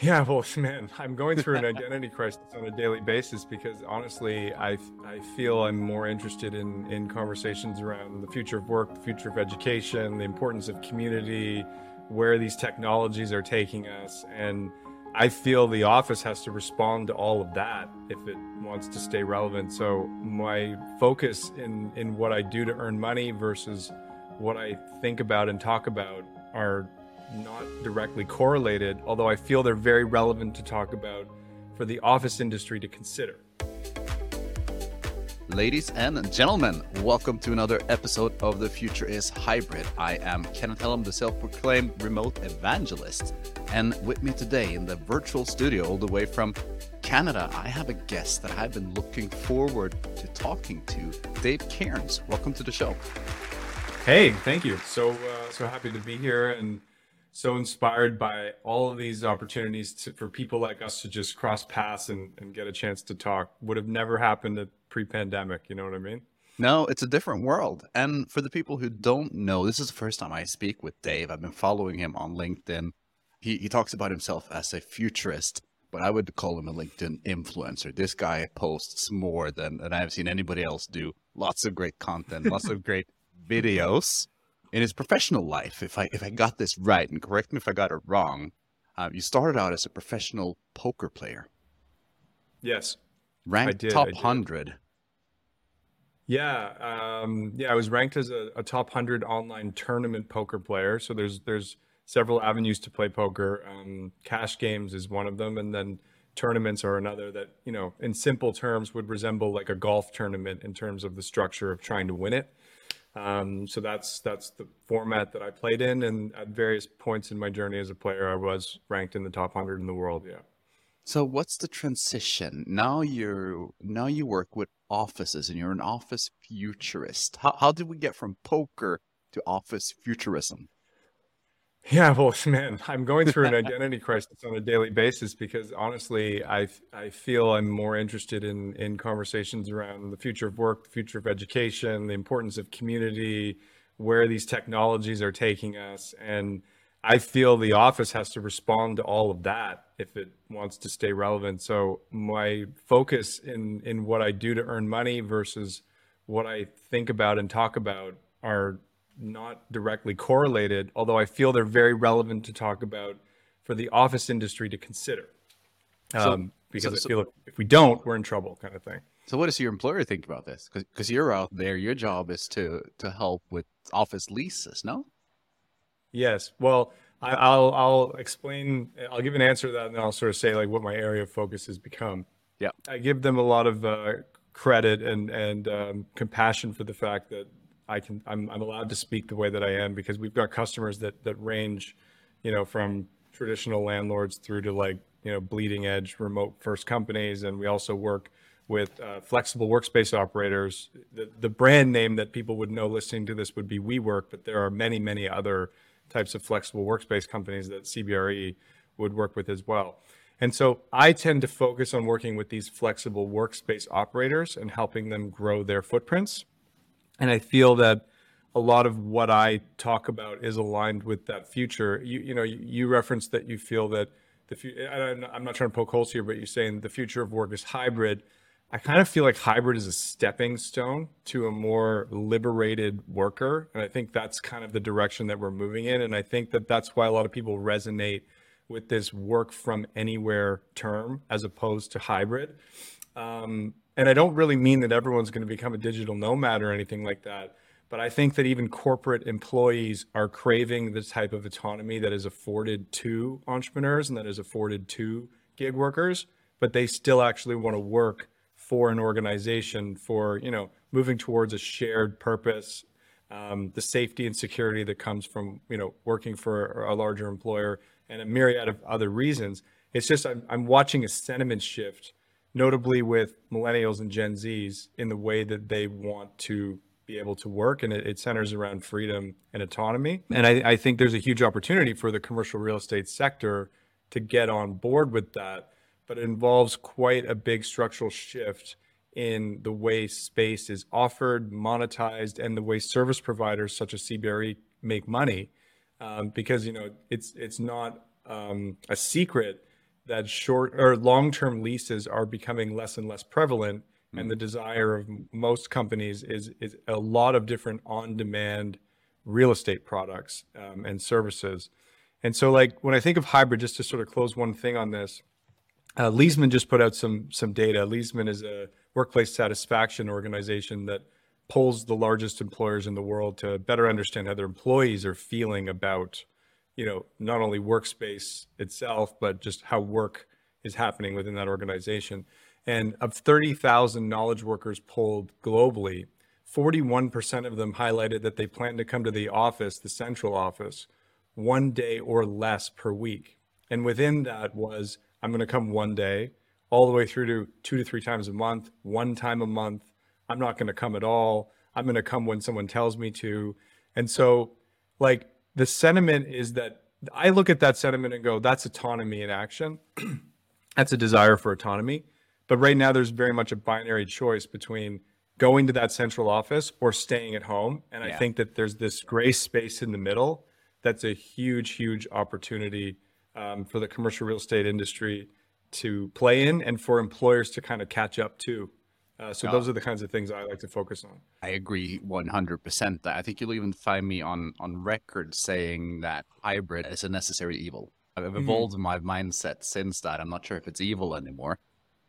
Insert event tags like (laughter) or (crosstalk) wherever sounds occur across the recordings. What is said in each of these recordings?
Yeah, well, (laughs) man, I'm going through an (laughs) identity crisis on a daily basis because honestly, I, I feel I'm more interested in, in conversations around the future of work, the future of education, the importance of community, where these technologies are taking us. And I feel the office has to respond to all of that if it wants to stay relevant. So my focus in, in what I do to earn money versus what I think about and talk about are not directly correlated, although I feel they're very relevant to talk about for the office industry to consider. Ladies and gentlemen, welcome to another episode of The Future is Hybrid. I am Kenneth Helm, the self proclaimed remote evangelist. And with me today in the virtual studio, all the way from Canada, I have a guest that I've been looking forward to talking to, Dave Cairns. Welcome to the show. Hey, thank you. So, uh, so happy to be here and so inspired by all of these opportunities to, for people like us to just cross paths and, and get a chance to talk would have never happened at pre-pandemic you know what i mean? No it's a different world. And for the people who don't know this is the first time i speak with dave. I've been following him on linkedin. He, he talks about himself as a futurist but i would call him a linkedin influencer. This guy posts more than, than i've seen anybody else do. Lots of great content lots of (laughs) great videos in his professional life, if I if I got this right, and correct me if I got it wrong, uh, you started out as a professional poker player. Yes, ranked did, top hundred. Yeah, um, yeah, I was ranked as a, a, top hundred online tournament poker player. So there's there's several avenues to play poker. Um, cash games is one of them, and then tournaments are another that you know, in simple terms, would resemble like a golf tournament in terms of the structure of trying to win it. Um, so that's that's the format that I played in, and at various points in my journey as a player, I was ranked in the top hundred in the world. Yeah. So what's the transition now? You're now you work with offices, and you're an office futurist. How how did we get from poker to office futurism? Yeah, well, (laughs) man, I'm going through an (laughs) identity crisis on a daily basis because honestly, I I feel I'm more interested in in conversations around the future of work, the future of education, the importance of community, where these technologies are taking us, and I feel the office has to respond to all of that if it wants to stay relevant. So my focus in in what I do to earn money versus what I think about and talk about are not directly correlated, although I feel they're very relevant to talk about for the office industry to consider. Um, because so, I feel if we don't, we're in trouble, kind of thing. So, what does your employer think about this? Because you're out there, your job is to to help with office leases, no? Yes. Well, I, will I'll explain. I'll give an answer to that, and then I'll sort of say like what my area of focus has become. Yeah. I give them a lot of uh, credit and and um, compassion for the fact that I can I'm, I'm allowed to speak the way that I am because we've got customers that that range, you know, from traditional landlords through to like you know bleeding edge remote first companies, and we also work with uh, flexible workspace operators. The, the brand name that people would know listening to this would be WeWork, but there are many many other types of flexible workspace companies that CBRE would work with as well. And so I tend to focus on working with these flexible workspace operators and helping them grow their footprints and I feel that a lot of what I talk about is aligned with that future. You, you know, you, you referenced that you feel that the future. I'm not trying to poke holes here, but you're saying the future of work is hybrid. I kind of feel like hybrid is a stepping stone to a more liberated worker, and I think that's kind of the direction that we're moving in. And I think that that's why a lot of people resonate with this work from anywhere term as opposed to hybrid. Um, and I don't really mean that everyone's going to become a digital nomad or anything like that. But I think that even corporate employees are craving the type of autonomy that is afforded to entrepreneurs and that is afforded to gig workers, but they still actually want to work for an organization for, you know, moving towards a shared purpose, um, the safety and security that comes from, you know, working for a larger employer and a myriad of other reasons. It's just I'm, I'm watching a sentiment shift notably with millennials and Gen Zs in the way that they want to be able to work. And it, it centers around freedom and autonomy. And I, I think there's a huge opportunity for the commercial real estate sector to get on board with that. But it involves quite a big structural shift in the way space is offered, monetized, and the way service providers such as CBRE make money. Um, because you know it's it's not um, a secret that short or long-term leases are becoming less and less prevalent and the desire of most companies is is a lot of different on-demand real estate products um, and services and so like when i think of hybrid just to sort of close one thing on this uh, Leesman just put out some some data. Leesman is a workplace satisfaction organization that polls the largest employers in the world to better understand how their employees are feeling about, you know, not only workspace itself, but just how work is happening within that organization. And of 30,000 knowledge workers polled globally, 41% of them highlighted that they plan to come to the office, the central office, one day or less per week. And within that was, I'm going to come one day, all the way through to two to three times a month, one time a month. I'm not going to come at all. I'm going to come when someone tells me to. And so, like, the sentiment is that I look at that sentiment and go, that's autonomy in action. (clears throat) that's a desire for autonomy. But right now, there's very much a binary choice between going to that central office or staying at home. And I think that there's this gray space in the middle that's a huge, huge opportunity um, for the commercial real estate industry to play in and for employers to kind of catch up to. Uh, so those are the kinds of things I like to focus on. I agree 100%. That I think you'll even find me on, on record saying that hybrid is a necessary evil. I've evolved my mindset since that. I'm not sure if it's evil anymore.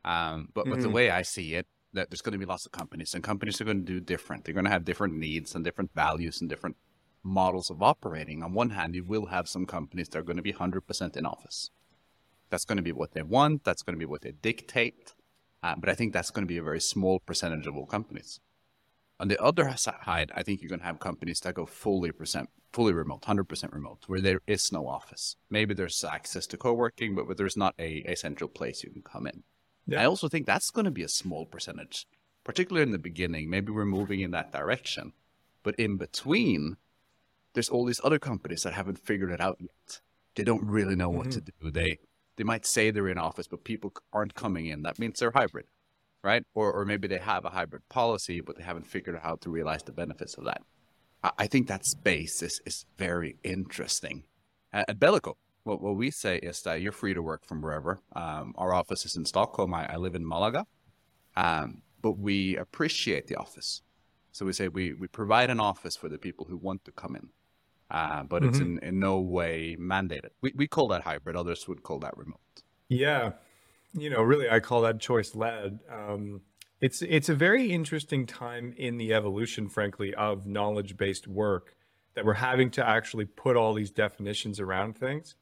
Um, but, but the way I see it, that there's going to be lots of companies, and companies are going to do different. They're going to have different needs and different values and different models of operating. On one hand, you will have some companies that are going to be 100% in office. That's going to be what they want. That's going to be what they dictate. Uh, but I think that's going to be a very small percentage of all companies. On the other side, I think you're going to have companies that go fully percent, fully remote, 100% remote, where there is no office. Maybe there's access to co-working, but, but there's not a, a central place you can come in. Yeah. I also think that's going to be a small percentage, particularly in the beginning. Maybe we're moving in that direction. But in between, there's all these other companies that haven't figured it out yet. They don't really know what to do. They they might say they're in office, but people aren't coming in. That means they're hybrid, right? Or or maybe they have a hybrid policy, but they haven't figured out how to realize the benefits of that. I, I think that space is is very interesting. At, at Beleco, what what we say is that you're free to work from wherever. Um, our office is in Stockholm. I, I live in Malaga, um, but we appreciate the office. So we say we, we provide an office for the people who want to come in, uh, but it's in, in no way mandated. We, we call that hybrid. Others would call that remote. Yeah, you know, really, I call that choice led. Um, it's it's a very interesting time in the evolution, frankly, of knowledge based work that we're having to actually put all these definitions around things.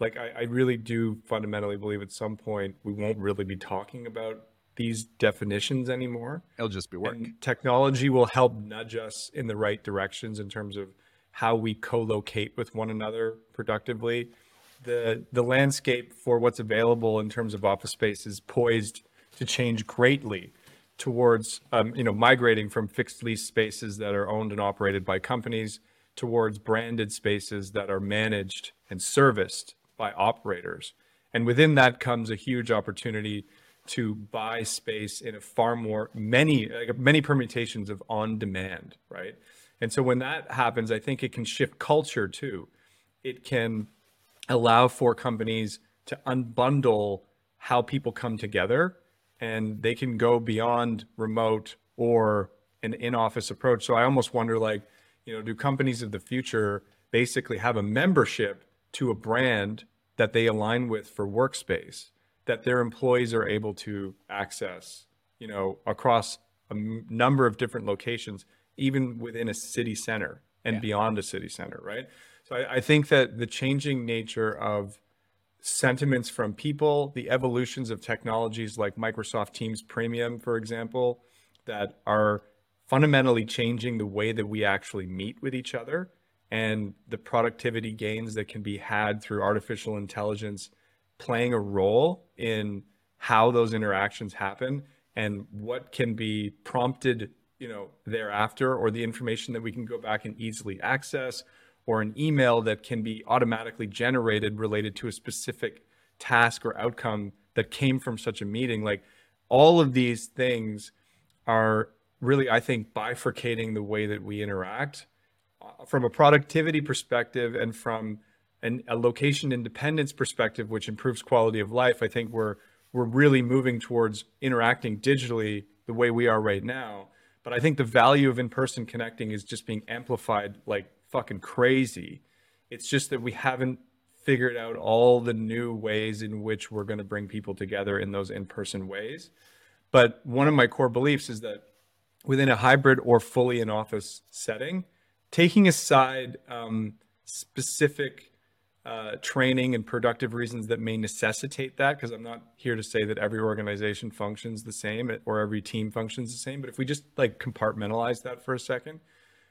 Like, I, I really do fundamentally believe at some point we won't really be talking about these definitions anymore. It'll just be work. And technology will help nudge us in the right directions in terms of how we co-locate with one another productively. The the landscape for what's available in terms of office space is poised to change greatly towards um, you know migrating from fixed lease spaces that are owned and operated by companies towards branded spaces that are managed and serviced by operators. And within that comes a huge opportunity to buy space in a far more many like many permutations of on demand, right? And so when that happens, I think it can shift culture too. It can allow for companies to unbundle how people come together and they can go beyond remote or an in-office approach. So I almost wonder like, you know, do companies of the future basically have a membership to a brand that they align with for workspace that their employees are able to access, you know, across a number of different locations, even within a city center and beyond a city center, right? So I, I think that the changing nature of sentiments from people, the evolutions of technologies like Microsoft Teams Premium, for example, that are fundamentally changing the way that we actually meet with each other and the productivity gains that can be had through artificial intelligence playing a role in how those interactions happen and what can be prompted you know thereafter or the information that we can go back and easily access or an email that can be automatically generated related to a specific task or outcome that came from such a meeting like all of these things are really i think bifurcating the way that we interact uh, from a productivity perspective and from an, a location independence perspective, which improves quality of life, I think we're we're really moving towards interacting digitally the way we are right now. But I think the value of in-person connecting is just being amplified like fucking crazy. It's just that we haven't figured out all the new ways in which we're going to bring people together in those in-person ways. But one of my core beliefs is that within a hybrid or fully in office setting, taking aside um, specific uh, training and productive reasons that may necessitate that, because I'm not here to say that every organization functions the same or every team functions the same. But if we just like compartmentalize that for a second,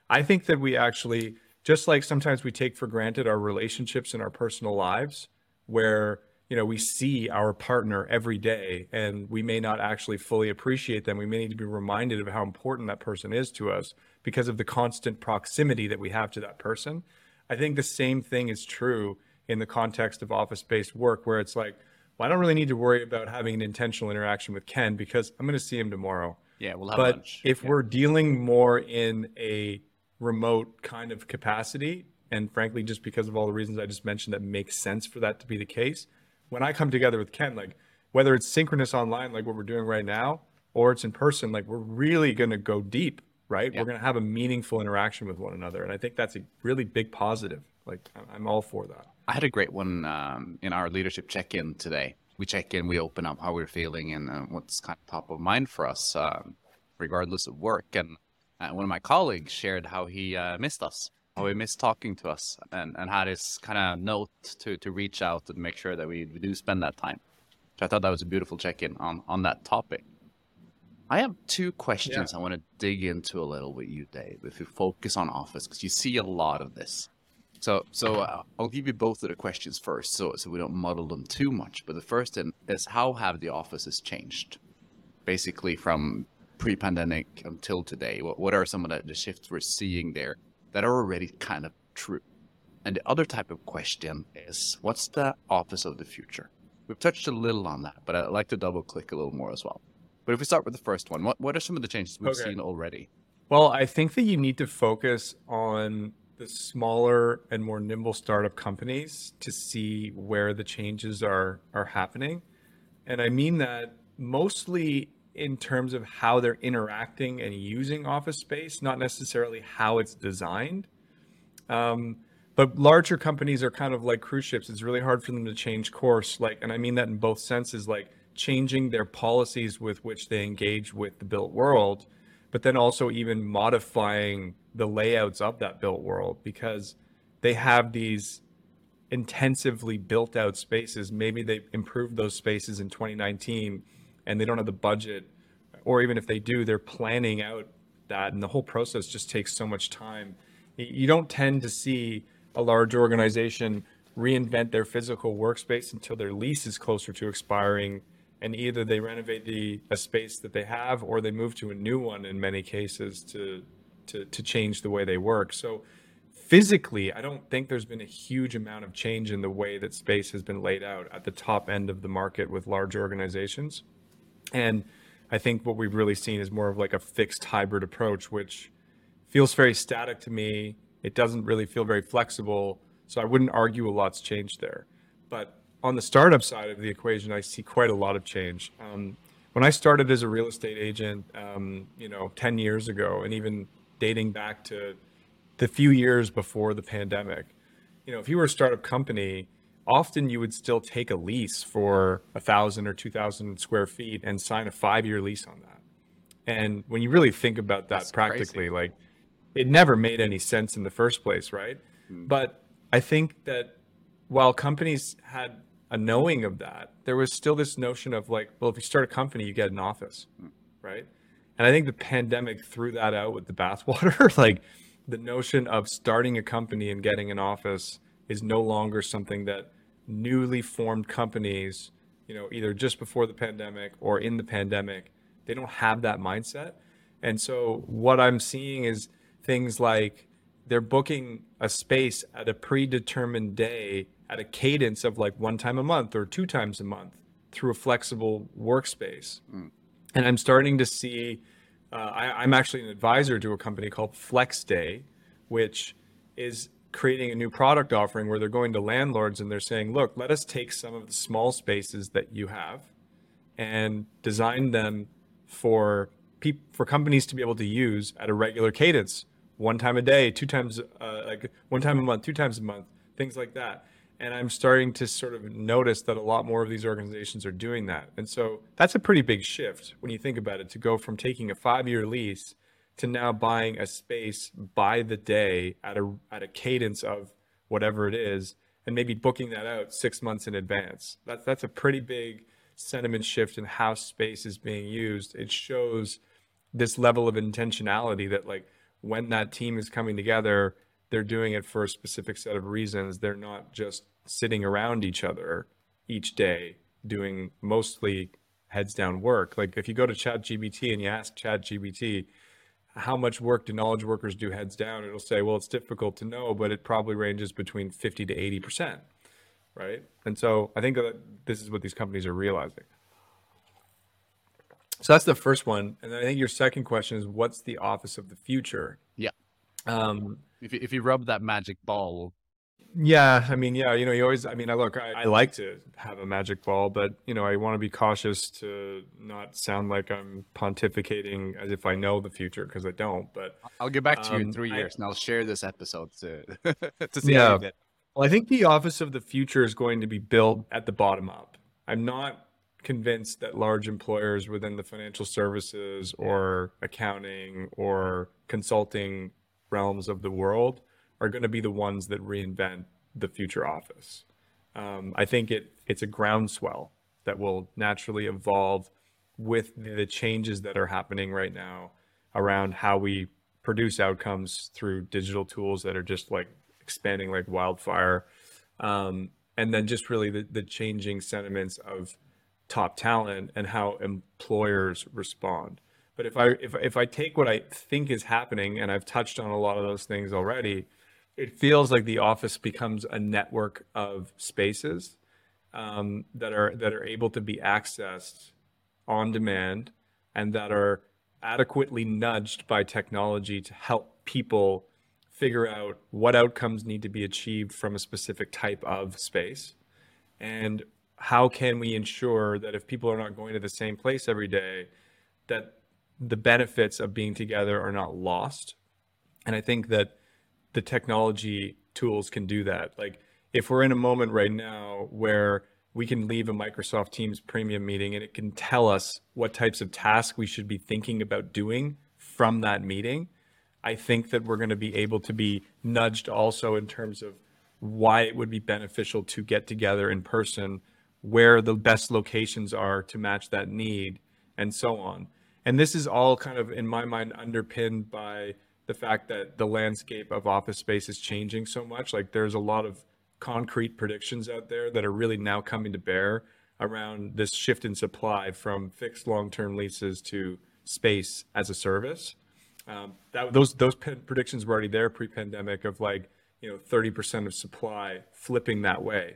I think that we actually, just like sometimes we take for granted our relationships in our personal lives, where you know we see our partner every day and we may not actually fully appreciate them we may need to be reminded of how important that person is to us because of the constant proximity that we have to that person i think the same thing is true in the context of office based work where it's like, well, I don't really need to worry about having an intentional interaction with Ken because I'm going to see him tomorrow. Yeah, we'll have but lunch. if yeah. we're dealing more in a remote kind of capacity, and frankly, just because of all the reasons I just mentioned that makes sense for that to be the case, when I come together with Ken, like whether it's synchronous online, like what we're doing right now, or it's in person, like we're really going to go deep, right? Yeah. We're going to have a meaningful interaction with one another. And I think that's a really big positive. Like I'm all for that. I had a great one um, in our leadership check-in today. We check in, we open up how we're feeling and uh, what's kind of top of mind for us, um, regardless of work. And uh, one of my colleagues shared how he uh, missed us, how he missed talking to us, and, and had his kind of note to, to reach out and make sure that we, we do spend that time. So I thought that was a beautiful check-in on, on that topic. I have two questions yeah. I want to dig into a little with you, Dave. If you focus on office, because you see a lot of this. So, so uh, I'll give you both of the questions first, so so we don't muddle them too much. But the first is how have the offices changed, basically from pre-pandemic until today? What what are some of the, the shifts we're seeing there that are already kind of true? And the other type of question is, what's the office of the future? We've touched a little on that, but I'd like to double click a little more as well. But if we start with the first one, what what are some of the changes we've okay. seen already? Well, I think that you need to focus on the smaller and more nimble startup companies to see where the changes are are happening. And I mean that mostly in terms of how they're interacting and using office space, not necessarily how it's designed. Um, but larger companies are kind of like cruise ships. It's really hard for them to change course. Like, and I mean that in both senses, like changing their policies with which they engage with the built world, but then also even modifying the layouts of that built world because they have these intensively built out spaces. Maybe they improved those spaces in 2019 and they don't have the budget, or even if they do, they're planning out that, and the whole process just takes so much time. You don't tend to see a large organization reinvent their physical workspace until their lease is closer to expiring and either they renovate the a space that they have or they move to a new one in many cases to to, to change the way they work. So physically, I don't think there's been a huge amount of change in the way that space has been laid out at the top end of the market with large organizations. And I think what we've really seen is more of like a fixed hybrid approach, which feels very static to me. It doesn't really feel very flexible. So I wouldn't argue a lot's changed there. But on the startup side of the equation, I see quite a lot of change. Um, when I started as a real estate agent, um, you know, 10 years ago, and even dating back to the few years before the pandemic. You know, if you were a startup company, often you would still take a lease for a thousand or two thousand square feet and sign a five-year lease on that. And when you really think about that That's practically, crazy. like it never made any sense in the first place, right? Mm-hmm. But I think that while companies had a knowing of that, there was still this notion of like, well, if you start a company, you get an office, mm-hmm. right? And I think the pandemic threw that out with the bathwater. (laughs) like the notion of starting a company and getting an office is no longer something that newly formed companies, you know, either just before the pandemic or in the pandemic, they don't have that mindset. And so what I'm seeing is things like they're booking a space at a predetermined day at a cadence of like one time a month or two times a month through a flexible workspace. Mm. And I'm starting to see, uh, I, I'm actually an advisor to a company called FlexDay, which is creating a new product offering where they're going to landlords and they're saying, look, let us take some of the small spaces that you have and design them for peop- for companies to be able to use at a regular cadence, one time a day, two times, uh, like one time a month, two times a month, things like that. And I'm starting to sort of notice that a lot more of these organizations are doing that. And so that's a pretty big shift when you think about it to go from taking a five year lease to now buying a space by the day at a, at a cadence of whatever it is and maybe booking that out six months in advance. That's, that's a pretty big sentiment shift in how space is being used. It shows this level of intentionality that like when that team is coming together, they're doing it for a specific set of reasons. They're not just sitting around each other each day doing mostly heads down work. Like if you go to ChatGPT and you ask ChatGPT, how much work do knowledge workers do heads down? It'll say, well, it's difficult to know, but it probably ranges between 50 to 80%. Right. And so I think that this is what these companies are realizing. So that's the first one. And then I think your second question is what's the office of the future? Yeah. Um, If you, if you rub that magic ball, yeah, I mean, yeah, you know, you always, I mean, I look, I, I like to have a magic ball, but, you know, I want to be cautious to not sound like I'm pontificating as if I know the future because I don't. But I'll get back to you in Um, three I- years and I'll share this episode to (laughs) to see Yeah. how you did. Well, I think the office of the future is going to be built at the bottom up. I'm not convinced that large employers within the financial services or accounting or consulting realms of the world are going to be the ones that reinvent the future office. Um, I think it it's a groundswell that will naturally evolve with the changes that are happening right now around how we produce outcomes through digital tools that are just like expanding like wildfire. Um, and then just really the, the changing sentiments of top talent and how employers respond. But if I if, if I take what I think is happening, and I've touched on a lot of those things already, it feels like the office becomes a network of spaces um, that are that are able to be accessed on demand and that are adequately nudged by technology to help people figure out what outcomes need to be achieved from a specific type of space. And how can we ensure that if people are not going to the same place every day that the benefits of being together are not lost and i think that the technology tools can do that like if we're in a moment right now where we can leave a microsoft teams premium meeting and it can tell us what types of tasks we should be thinking about doing from that meeting i think that we're going to be able to be nudged also in terms of why it would be beneficial to get together in person, where the best locations are to match that need, and so on. And this is all kind of, in my mind, underpinned by the fact that the landscape of office space is changing so much. Like there's a lot of concrete predictions out there that are really now coming to bear around this shift in supply from fixed long-term leases to space as a service. Um, that those those predictions were already there pre-pandemic of like you know 30% of supply flipping that way.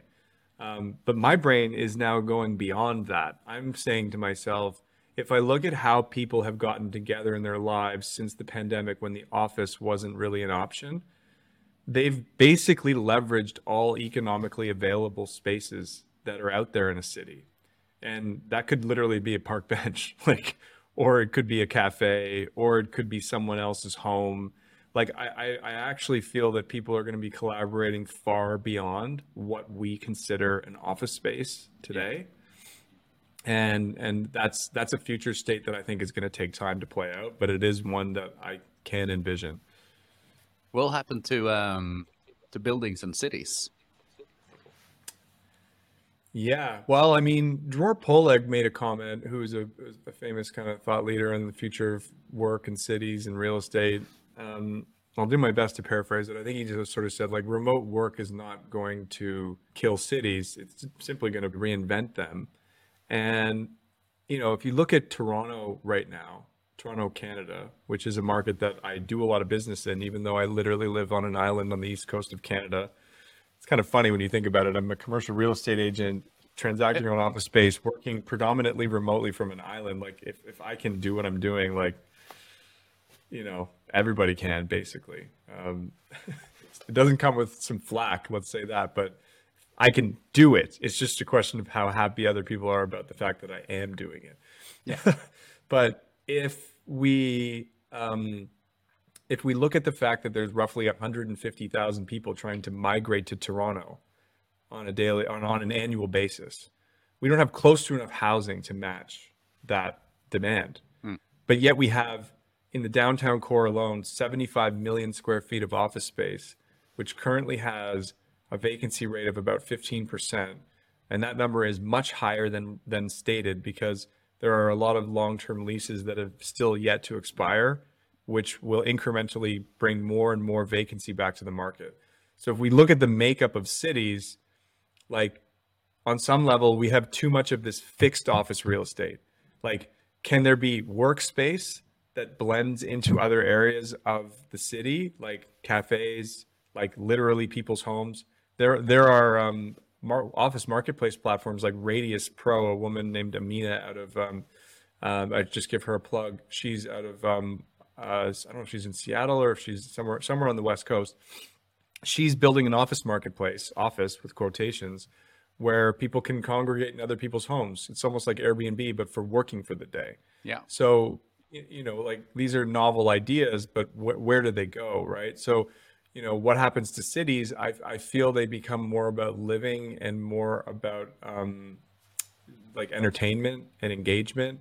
Um, but my brain is now going beyond that. I'm saying to myself, if I look at how people have gotten together in their lives since the pandemic when the office wasn't really an option, they've basically leveraged all economically available spaces that are out there in a city. And that could literally be a park (laughs) bench, like, or it could be a cafe, or it could be someone else's home. Like, I, I, actually feel that people are going to be collaborating far beyond what we consider an office space today. And and that's that's a future state that I think is going to take time to play out, but it is one that I can envision. Will happen to um to buildings and cities? Yeah. Well, I mean, Dror Poleg made a comment, who's a, a famous kind of thought leader in the future of work and cities and real estate. Um, I'll do my best to paraphrase it. I think he just sort of said, like, remote work is not going to kill cities, it's simply going to reinvent them. And, you know, if you look at Toronto right now, Toronto, Canada, which is a market that I do a lot of business in, even though I literally live on an island on the east coast of Canada it's kind of funny when you think about it. I'm a commercial real estate agent transacting on office space, working predominantly remotely from an island. Like if, if I can do what I'm doing, like, you know, everybody can basically. Um, (laughs) it doesn't come with some flack, let's say that, but I can do it. It's just a question of how happy other people are about the fact that I am doing it. Yeah. (laughs) but if we um, if we look at the fact that there's roughly 150,000 people trying to migrate to Toronto on a daily on, on an annual basis, we don't have close to enough housing to match that demand. Mm. But yet we have in the downtown core alone 75 million square feet of office space, which currently has a vacancy rate of about 15%. And that number is much higher than, than stated because there are a lot of long term leases that have still yet to expire, which will incrementally bring more and more vacancy back to the market. So if we look at the makeup of cities, like on some level, we have too much of this fixed office real estate. Like, can there be workspace that blends into other areas of the city, like cafes, like literally people's homes? There, there are um, mar- office marketplace platforms like Radius Pro. A woman named Amina out of, um, um, I just give her a plug. She's out of, um, uh, I don't know if she's in Seattle or if she's somewhere somewhere on the West Coast. She's building an office marketplace, office with quotations, where people can congregate in other people's homes. It's almost like Airbnb, but for working for the day. Yeah. So, you know, like these are novel ideas, but wh- where do they go, right? So, you know, what happens to cities? I, I feel they become more about living and more about um, like entertainment and engagement,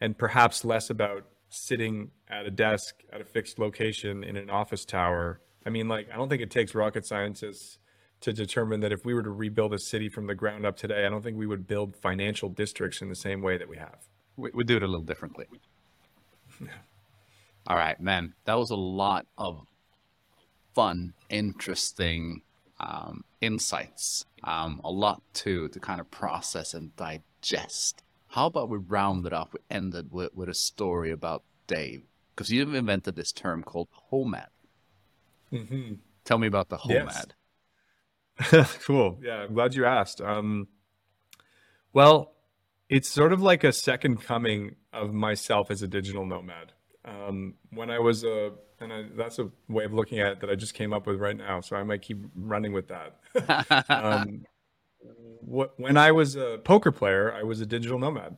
and perhaps less about sitting at a desk at a fixed location in an office tower. I mean, like, I don't think it takes rocket scientists to determine that if we were to rebuild a city from the ground up today, I don't think we would build financial districts in the same way that we have. We would do it a little differently. (laughs) All right, man. That was a lot of fun, interesting um, insights. Um, a lot to to kind of process and digest. How about we round it off? We ended with, with a story about Dave, because you've invented this term called HOMAD. Mm-hmm. Tell me about the HOMAD. Yes. (laughs) cool. Yeah, I'm glad you asked. Um, well, it's sort of like a second coming of myself as a digital nomad. Um, when I was a, and I, that's a way of looking at it that I just came up with right now, so I might keep running with that. (laughs) um, what, when I was a poker player, I was a digital nomad,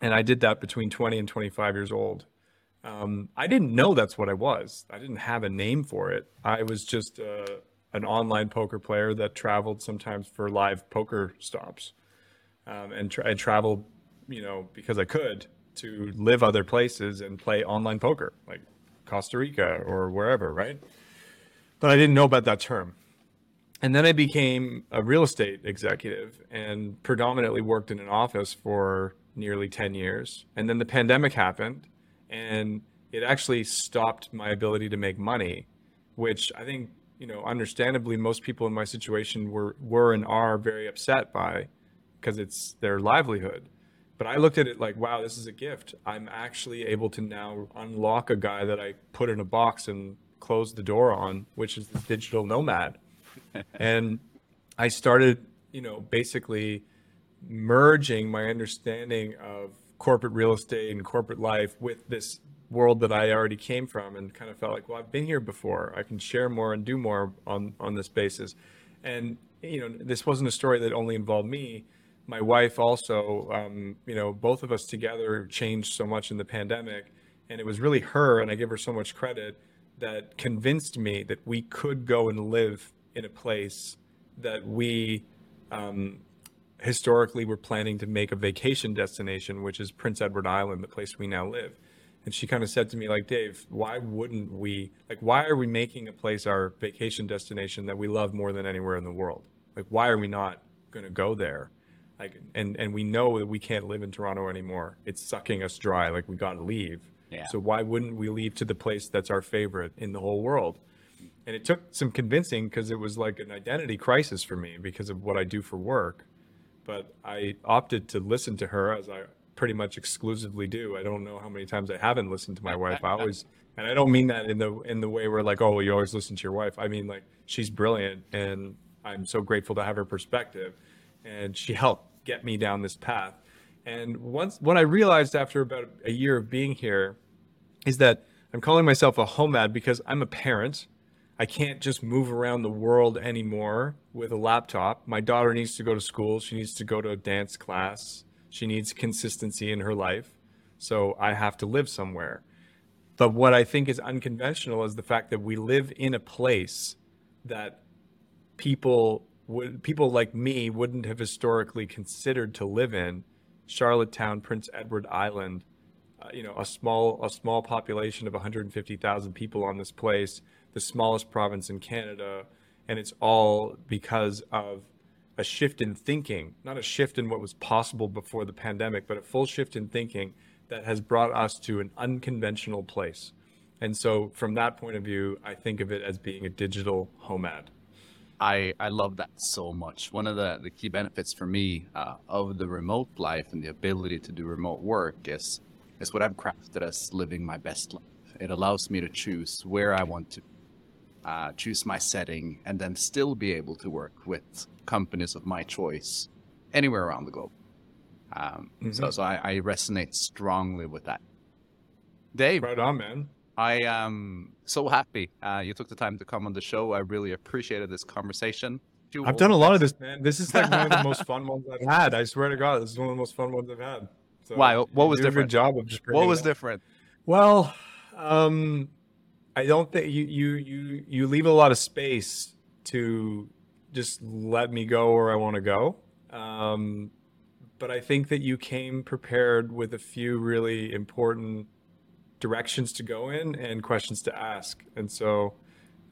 and I did that between 20 and 25 years old. Um, I didn't know that's what I was. I didn't have a name for it. I was just uh, an online poker player that traveled sometimes for live poker stops, um, and tra- I traveled, you know, because I could to live other places and play online poker, like Costa Rica or wherever, right? But I didn't know about that term. And then I became a real estate executive and predominantly worked in an office for nearly 10 years. And then the pandemic happened and it actually stopped my ability to make money, which I think you know, understandably, most people in my situation were were and are very upset by, because it's their livelihood. But I looked at it like, wow, this is a gift. I'm actually able to now unlock a guy that I put in a box and close the door on, which is the digital nomad. (laughs) and I started, you know, basically merging my understanding of corporate real estate and corporate life with this world that I already came from and kind of felt like, well, I've been here before. I can share more and do more on on this basis. And you know, this wasn't a story that only involved me. My wife also, um, you know, both of us together changed so much in the pandemic, and it was really her, and I give her so much credit that convinced me that we could go and live in a place that we um, historically were planning to make a vacation destination, which is Prince Edward Island, the place we now live. And she kind of said to me like dave why wouldn't we like why are we making a place our vacation destination that we love more than anywhere in the world? Like why are we not going to go there like and and we know that we can't live in toronto anymore it's sucking us dry like we got to leave yeah. so why wouldn't we leave to the place that's our favorite in the whole world and it took some convincing because it was like an identity crisis for me because of what i do for work but i opted to listen to her as i pretty much exclusively do. I don't know how many times I haven't listened to my wife. I always, (laughs) and I don't mean that in the in the way where like, oh, you always listen to your wife. I mean like she's brilliant, and I'm so grateful to have her perspective, and she helped get me down this path. And once what I realized after about a year of being here is that I'm calling myself a HOMAD because I'm a parent. I can't just move around the world anymore with a laptop. My daughter needs to go to school. She needs to go to a dance class. She needs consistency in her life. So I have to live somewhere. But what I think is unconventional is the fact that we live in a place that people would people like me wouldn't have historically considered to live in Charlottetown, Prince Edward Island, uh, you know, a small a small population of 150,000 people on this place, the smallest province in Canada, and it's all because of a shift in thinking, not a shift in what was possible before the pandemic, but a full shift in thinking that has brought us to an unconventional place. And so from that point of view, I think of it as being a digital HOMAD. I, I love that so much. One of the, the key benefits for me uh, of the remote life and the ability to do remote work is is what I've crafted as living my best life. It allows me to choose where I want to uh, choose my setting and then still be able to work with companies of my choice anywhere around the globe. Um, mm-hmm. So, so I, I, resonate strongly with that. Dave, right on, man. I am so happy uh, you took the time to come on the show. I really appreciated this conversation. I've done a lot of this, man. This is like one of the most fun (laughs) ones I've had. I swear to God, this is one of the most fun ones I've had. So Why? What was different? job of just what was different? Well, um, I don't think you you you you leave a lot of space to just let me go where I want to go. Um, but I think that you came prepared with a few really important directions to go in and questions to ask. And so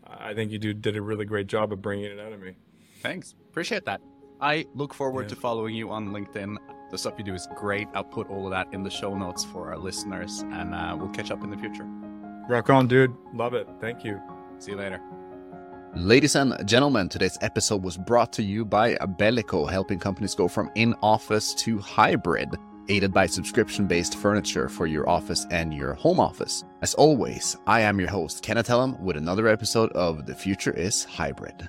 I think you do, did a really great job of bringing it out of me. Thanks. Appreciate that. I look forward yeah. to following you on LinkedIn. The stuff you do is great. I'll put all of that in the show notes for our listeners, and uh, we'll catch up in the future. Rock on, dude. Love it. Thank you. See you later. Ladies and gentlemen, today's episode was brought to you by Beleco, helping companies go from in office to hybrid aided by subscription based furniture for your office and your home office. As always, I am your host, Kenneth Hellum, with another episode of The Future is Hybrid.